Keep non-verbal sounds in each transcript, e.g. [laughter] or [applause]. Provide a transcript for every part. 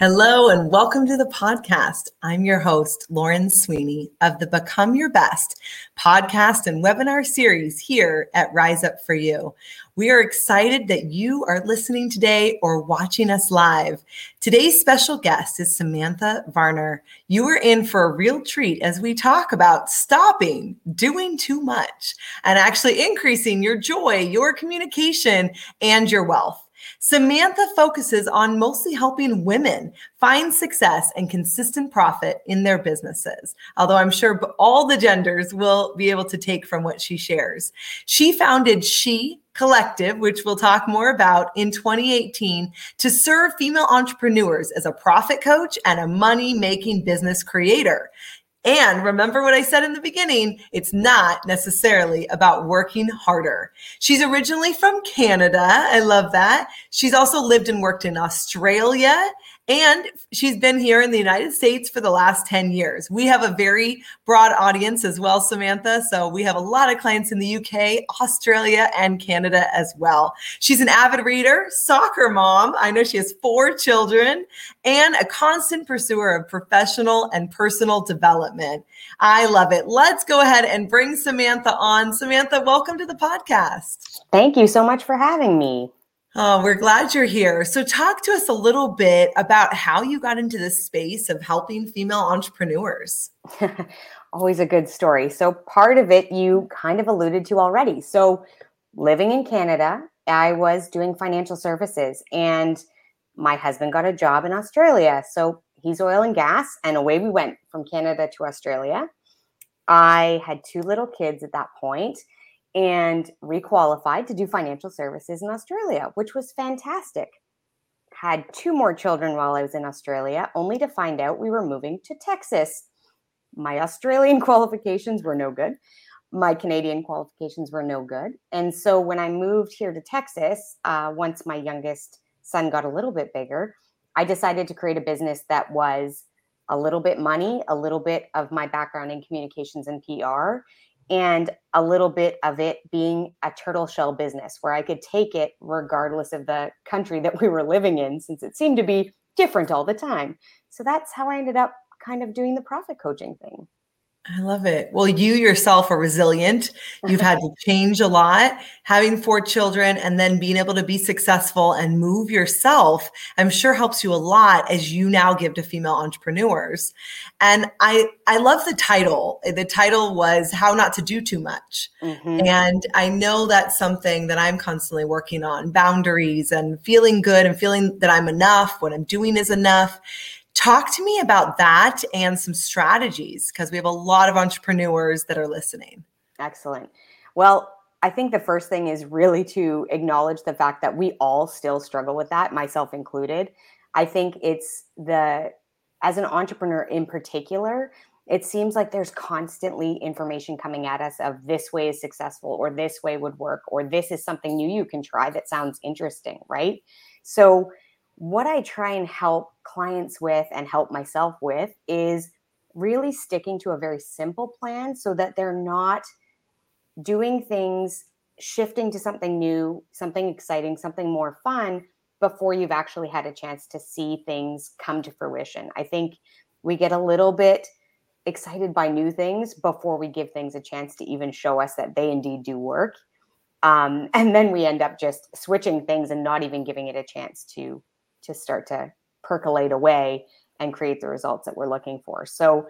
Hello and welcome to the podcast. I'm your host, Lauren Sweeney of the Become Your Best podcast and webinar series here at Rise Up For You. We are excited that you are listening today or watching us live. Today's special guest is Samantha Varner. You are in for a real treat as we talk about stopping doing too much and actually increasing your joy, your communication, and your wealth. Samantha focuses on mostly helping women find success and consistent profit in their businesses, although I'm sure all the genders will be able to take from what she shares. She founded She Collective, which we'll talk more about in 2018, to serve female entrepreneurs as a profit coach and a money making business creator. And remember what I said in the beginning, it's not necessarily about working harder. She's originally from Canada. I love that. She's also lived and worked in Australia and she's been here in the United States for the last 10 years. We have a very broad audience as well, Samantha. So we have a lot of clients in the UK, Australia, and Canada as well. She's an avid reader, soccer mom. I know she has four children, and a constant pursuer of professional and personal development. I love it. Let's go ahead and bring Samantha on. Samantha, welcome to the podcast. Thank you so much for having me. Oh, we're glad you're here. So, talk to us a little bit about how you got into this space of helping female entrepreneurs. [laughs] Always a good story. So, part of it you kind of alluded to already. So, living in Canada, I was doing financial services and my husband got a job in Australia. So, he's oil and gas, and away we went from Canada to Australia. I had two little kids at that point and requalified to do financial services in Australia, which was fantastic. Had two more children while I was in Australia, only to find out we were moving to Texas. My Australian [laughs] qualifications were no good. My Canadian qualifications were no good. And so when I moved here to Texas, uh, once my youngest son got a little bit bigger, I decided to create a business that was a little bit money, a little bit of my background in communications and PR, and a little bit of it being a turtle shell business where I could take it regardless of the country that we were living in, since it seemed to be different all the time. So that's how I ended up kind of doing the profit coaching thing. I love it. Well, you yourself are resilient. You've had to [laughs] change a lot, having four children and then being able to be successful and move yourself, I'm sure helps you a lot as you now give to female entrepreneurs. And I I love the title. The title was How Not to Do Too Much. Mm-hmm. And I know that's something that I'm constantly working on, boundaries and feeling good and feeling that I'm enough, what I'm doing is enough Talk to me about that and some strategies because we have a lot of entrepreneurs that are listening. Excellent. Well, I think the first thing is really to acknowledge the fact that we all still struggle with that, myself included. I think it's the, as an entrepreneur in particular, it seems like there's constantly information coming at us of this way is successful or this way would work or this is something new you can try that sounds interesting, right? So, what I try and help clients with and help myself with is really sticking to a very simple plan so that they're not doing things, shifting to something new, something exciting, something more fun before you've actually had a chance to see things come to fruition. I think we get a little bit excited by new things before we give things a chance to even show us that they indeed do work. Um, and then we end up just switching things and not even giving it a chance to to start to percolate away and create the results that we're looking for. So,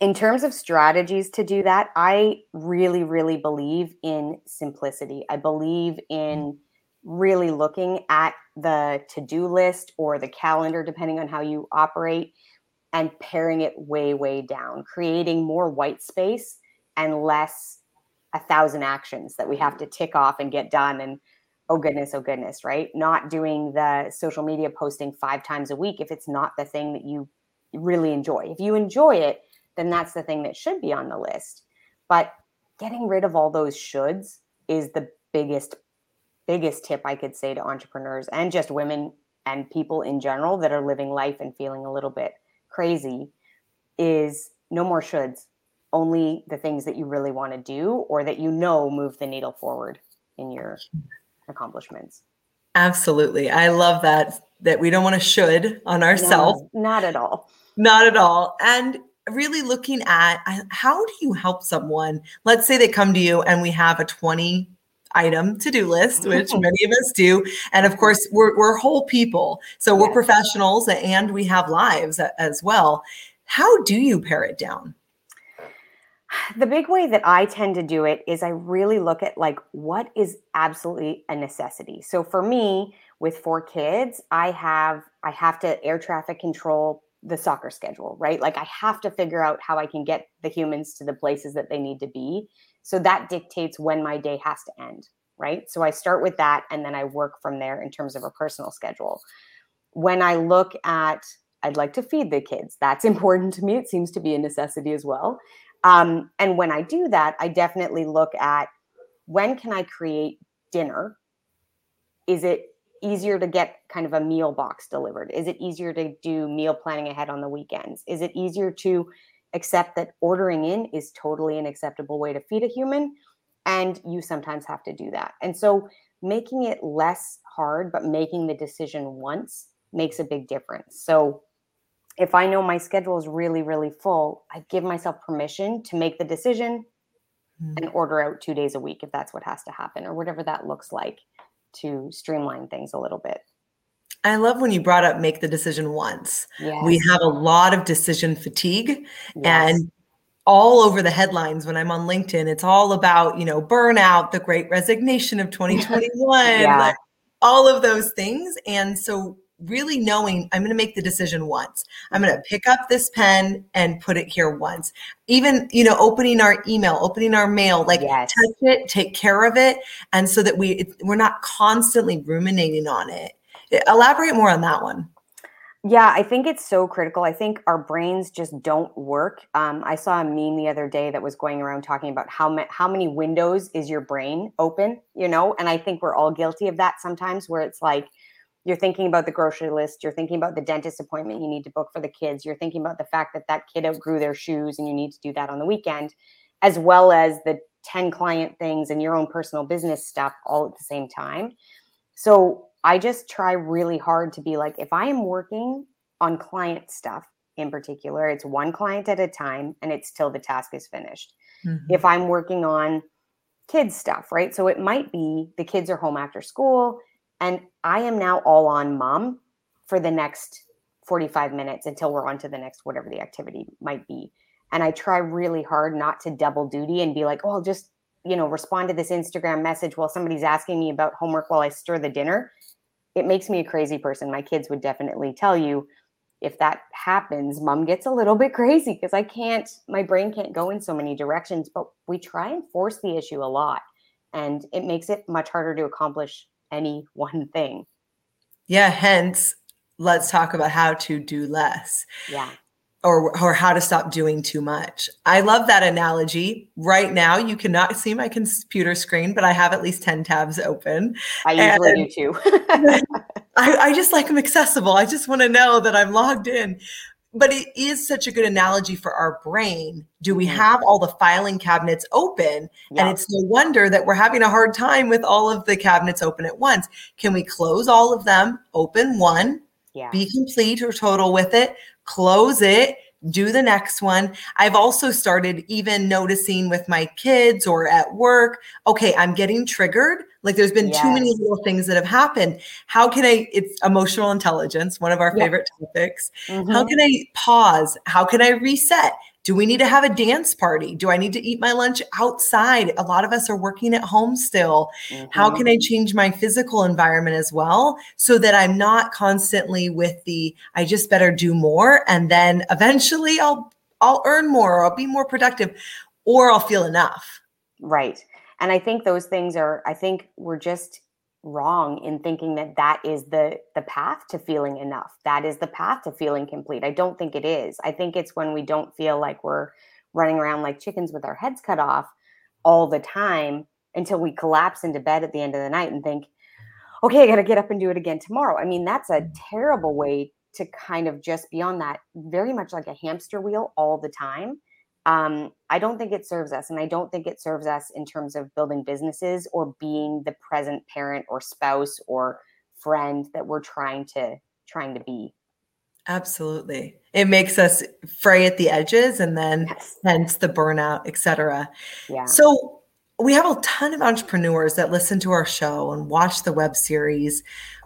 in terms of strategies to do that, I really, really believe in simplicity. I believe in mm-hmm. really looking at the to do list or the calendar, depending on how you operate, and paring it way, way down, creating more white space and less a thousand actions that we have to mm-hmm. tick off and get done and oh goodness, oh goodness, right? Not doing the social media posting five times a week if it's not the thing that you really enjoy. If you enjoy it, then that's the thing that should be on the list. But getting rid of all those shoulds is the biggest biggest tip I could say to entrepreneurs and just women and people in general that are living life and feeling a little bit crazy is no more shoulds only the things that you really want to do or that you know move the needle forward in your accomplishments. Absolutely. I love that that we don't want to should on ourselves. No, not at all. Not at all. And really looking at how do you help someone? Let's say they come to you and we have a 20 item to-do list which [laughs] many of us do and of course we're, we're whole people so we're professionals and we have lives as well how do you pare it down the big way that I tend to do it is I really look at like what is absolutely a necessity. So for me, with four kids, I have I have to air traffic control the soccer schedule, right? Like I have to figure out how I can get the humans to the places that they need to be. So that dictates when my day has to end, right? So I start with that and then I work from there in terms of a personal schedule. When I look at I'd like to feed the kids. That's [laughs] important to me. It seems to be a necessity as well. Um, and when I do that, I definitely look at when can I create dinner? Is it easier to get kind of a meal box delivered? Is it easier to do meal planning ahead on the weekends? Is it easier to accept that ordering in is totally an acceptable way to feed a human? And you sometimes have to do that. And so making it less hard, but making the decision once makes a big difference. So if I know my schedule is really, really full, I give myself permission to make the decision mm. and order out two days a week if that's what has to happen or whatever that looks like to streamline things a little bit. I love when you brought up make the decision once. Yes. We have a lot of decision fatigue yes. and all over the headlines when I'm on LinkedIn. It's all about, you know, burnout, the great resignation of 2021, [laughs] yeah. like all of those things. And so really knowing I'm going to make the decision once. I'm going to pick up this pen and put it here once. Even, you know, opening our email, opening our mail, like yes. touch it, take care of it. And so that we, we're not constantly ruminating on it. Elaborate more on that one. Yeah, I think it's so critical. I think our brains just don't work. Um, I saw a meme the other day that was going around talking about how ma- how many windows is your brain open, you know? And I think we're all guilty of that sometimes, where it's like you're thinking about the grocery list you're thinking about the dentist appointment you need to book for the kids you're thinking about the fact that that kid outgrew their shoes and you need to do that on the weekend as well as the 10 client things and your own personal business stuff all at the same time. So i just try really hard to be like if i am working on client stuff in particular it's one client at a time and it's till the task is finished. Mm-hmm. if i'm working on kids stuff right? So it might be the kids are home after school and I am now all on mom for the next 45 minutes until we're on to the next, whatever the activity might be. And I try really hard not to double duty and be like, oh, I'll just, you know, respond to this Instagram message while somebody's asking me about homework while I stir the dinner. It makes me a crazy person. My kids would definitely tell you if that happens, mom gets a little bit crazy because I can't, my brain can't go in so many directions, but we try and force the issue a lot. And it makes it much harder to accomplish any one thing. Yeah, hence let's talk about how to do less. Yeah. Or, or how to stop doing too much. I love that analogy. Right now, you cannot see my computer screen, but I have at least 10 tabs open. I usually and do too. [laughs] I, I just like them accessible. I just want to know that I'm logged in but it is such a good analogy for our brain. Do we mm-hmm. have all the filing cabinets open? Yeah. And it's no wonder that we're having a hard time with all of the cabinets open at once. Can we close all of them, open one, yeah. be complete or total with it, close it, do the next one. I've also started even noticing with my kids or at work, okay, I'm getting triggered. Like there's been yes. too many little things that have happened. How can I, it's emotional intelligence, one of our favorite topics. Mm-hmm. How can I pause? How can I reset? Do we need to have a dance party? Do I need to eat my lunch outside? A lot of us are working at home still. Mm-hmm. How can I change my physical environment as well so that I'm not constantly with the I just better do more and then eventually I'll I'll earn more or I'll be more productive or I'll feel enough. Right. And I think those things are I think we're just wrong in thinking that that is the the path to feeling enough. That is the path to feeling complete. I don't think it is. I think it's when we don't feel like we're running around like chickens with our heads cut off all the time until we collapse into bed at the end of the night and think okay i got to get up and do it again tomorrow. I mean that's a mm. terrible way to kind of just be on that very much like a hamster wheel all the time um, I don't think it serves us. And I don't think it serves us in terms of building businesses or being the present parent or spouse or friend that we're trying to trying to be. Absolutely. It makes us fray at the edges and then yes. hence the burnout, etc. Yeah. So we have a ton of entrepreneurs that listen to our show and watch the web series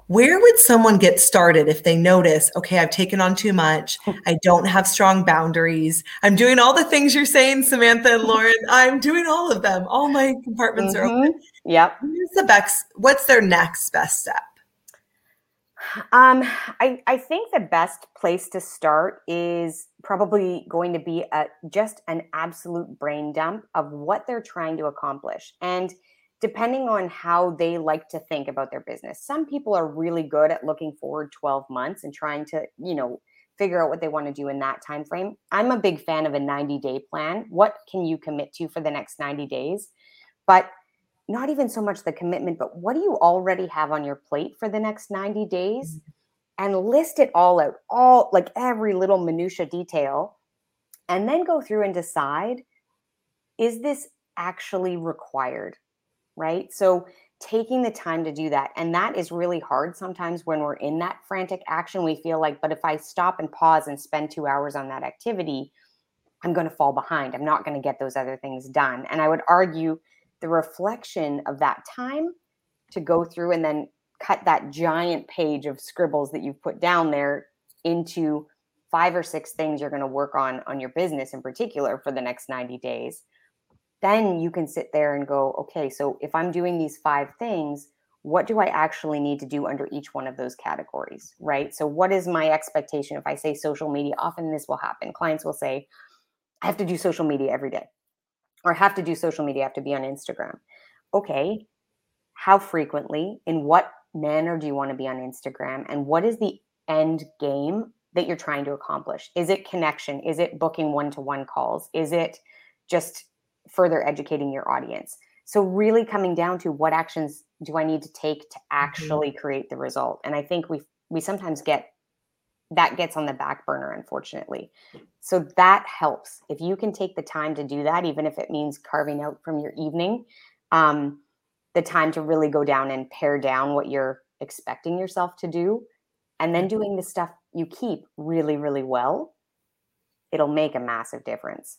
where would someone get started if they notice okay i've taken on too much. [laughs] I don't have strong boundaries. I'm doing all the things you're saying samantha and lauren. [laughs] I'm doing all of them. All my compartments mm-hmm. are open. Yep. What's the best what's their next best step? Um, I, I think the best place to start is probably going to be a, just an absolute brain dump of what they're trying to accomplish. And depending on how they like to think about their business. Some people are really good at looking forward 12 months and trying to, you know, figure out what they want to do in that time frame. I'm a big fan of a 90-day plan. What can you commit to for the next 90 days? But not even so much the commitment, but what do you already have on your plate for the next 90 days? Mm-hmm. And list it all out, all like every little minutia detail, and then go through and decide is this actually required? Right? So taking the time to do that. And that is really hard sometimes when we're in that frantic action. We feel like, but if I stop and pause and spend two hours on that activity, I'm going to fall behind. I'm not going to get those other things done. And I would argue the reflection of that time to go through and then cut that giant page of scribbles that you've put down there into five or six things you're going to work on on your business in particular for the next 90 days then you can sit there and go, okay, so if I'm doing these five things, what do I actually need to do under each one of those categories, right? So, what is my expectation if I say social media? Often this will happen. Clients will say, I have to do social media every day, or I have to do social media, I have to be on Instagram. Okay, how frequently, in what manner do you want to be on Instagram? And what is the end game that you're trying to accomplish? Is it connection? Is it booking one to one calls? Is it just further educating your audience. So really coming down to what actions do I need to take to mm-hmm. actually mm-hmm. create the result? And I think we we sometimes get that gets on the back burner unfortunately. So that helps. If you can take the time to do that even if it means carving out from your evening um, the time to really go down and pare down what you're expecting yourself to do and then mm-hmm. doing the stuff you keep really really well it'll make a massive difference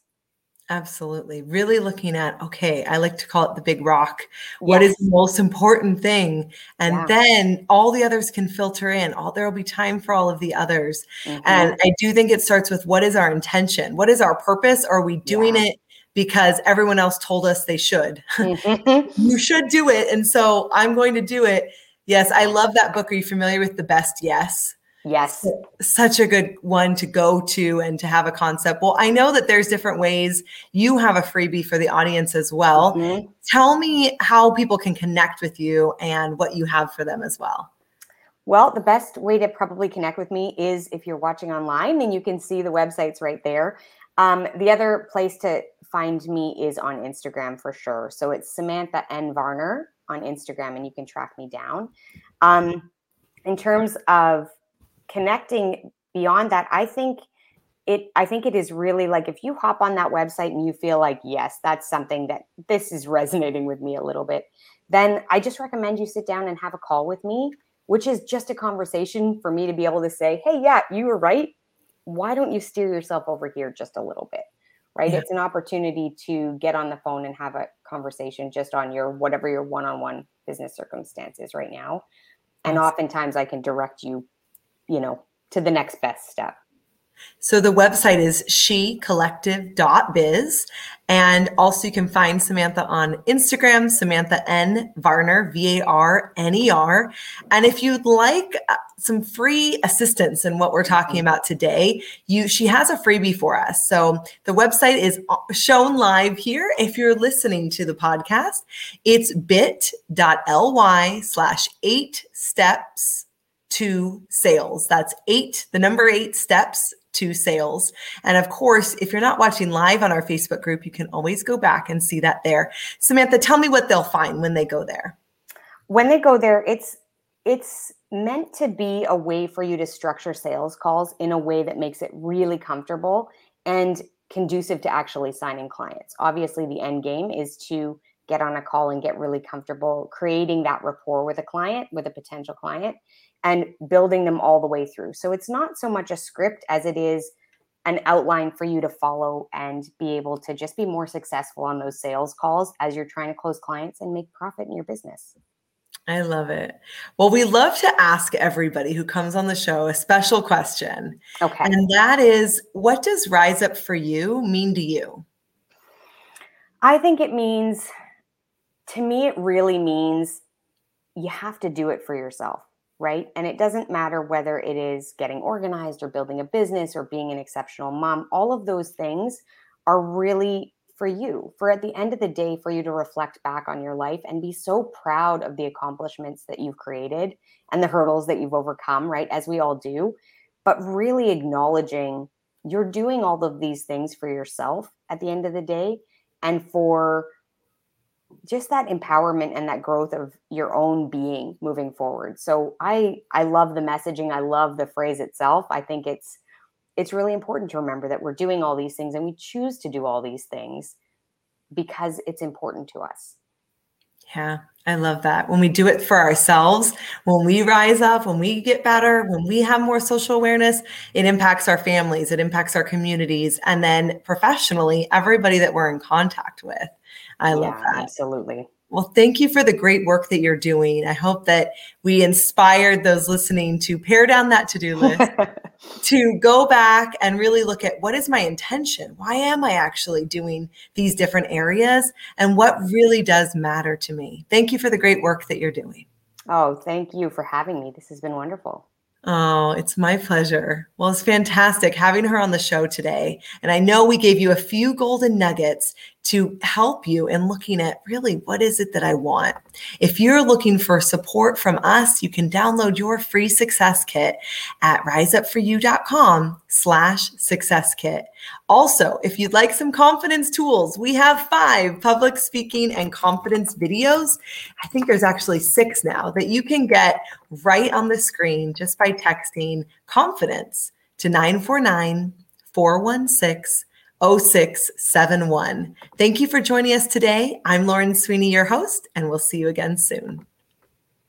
Absolutely. Really looking at, okay, I like to call it the big rock. What yes. is the most important thing? And yeah. then all the others can filter in. All there will be time for all of the others. Mm-hmm. And I do think it starts with what is our intention? What is our purpose? Are we doing yeah. it because everyone else told us they should? Mm-hmm. [laughs] you should do it. And so I'm going to do it. Yes, I love that book. Are you familiar with The Best Yes? Yes. Such a good one to go to and to have a concept. Well, I know that there's different ways. You have a freebie for the audience as well. Mm-hmm. Tell me how people can connect with you and what you have for them as well. Well, the best way to probably connect with me is if you're watching online, then you can see the websites right there. Um, the other place to find me is on Instagram for sure. So it's Samantha N. Varner on Instagram, and you can track me down. Um, in terms of connecting beyond that, I think it I think it is really like if you hop on that website and you feel like, yes, that's something that this is resonating with me a little bit, then I just recommend you sit down and have a call with me, which is just a conversation for me to be able to say, hey, yeah, you were right. Why don't you steer yourself over here just a little bit? Right. Yeah. It's an opportunity to get on the phone and have a conversation just on your whatever your one on one business circumstances right now. And oftentimes I can direct you you know, to the next best step. So the website is shecollective.biz. And also you can find Samantha on Instagram, Samantha N Varner, V A R N E R. And if you'd like uh, some free assistance in what we're talking about today, you she has a freebie for us. So the website is uh, shown live here. If you're listening to the podcast, it's bit.ly slash eight steps to sales. That's eight, the number eight steps to sales. And of course, if you're not watching live on our Facebook group, you can always go back and see that there. Samantha, tell me what they'll find when they go there. When they go there, it's it's meant to be a way for you to structure sales calls in a way that makes it really comfortable and conducive to actually signing clients. Obviously, the end game is to get on a call and get really comfortable creating that rapport with a client, with a potential client and building them all the way through. So it's not so much a script as it is an outline for you to follow and be able to just be more successful on those sales calls as you're trying to close clients and make profit in your business. I love it. Well, we love to ask everybody who comes on the show a special question. Okay. And that is what does rise up for you mean to you? I think it means, to me, it really means you have to do it for yourself right? And it doesn't matter whether it is getting organized or building a business or being an exceptional mom, all of those things are really for you, for at the end of the day, for you to reflect back on your life and be so proud of the accomplishments that you've created and the hurdles that you've overcome, right? As we all do, but really acknowledging you're doing all of these things for yourself at the end of the day and for just that empowerment and that growth of your own being moving forward. So I I love the messaging. I love the phrase itself. I think it's it's really important to remember that we're doing all these things and we choose to do all these things because it's important to us. Yeah, I love that. When we do it for ourselves, when we rise up, when we get better, when we have more social awareness, it impacts our families, it impacts our communities, and then professionally, everybody that we're in contact with. I love yeah, that. Absolutely. Well, thank you for the great work that you're doing. I hope that we inspired those listening to pare down that to do [laughs] list, to go back and really look at what is my intention? Why am I actually doing these different areas? And what really does matter to me? Thank you for the great work that you're doing. Oh, thank you for having me. This has been wonderful. Oh, it's my pleasure. Well, it's fantastic having her on the show today. And I know we gave you a few golden nuggets to help you in looking at really what is it that I want. If you're looking for support from us, you can download your free success kit at riseupforyou.com slash success kit. Also, if you'd like some confidence tools, we have five public speaking and confidence videos. I think there's actually six now that you can get right on the screen just by texting confidence to 949 416 0671. Thank you for joining us today. I'm Lauren Sweeney, your host, and we'll see you again soon.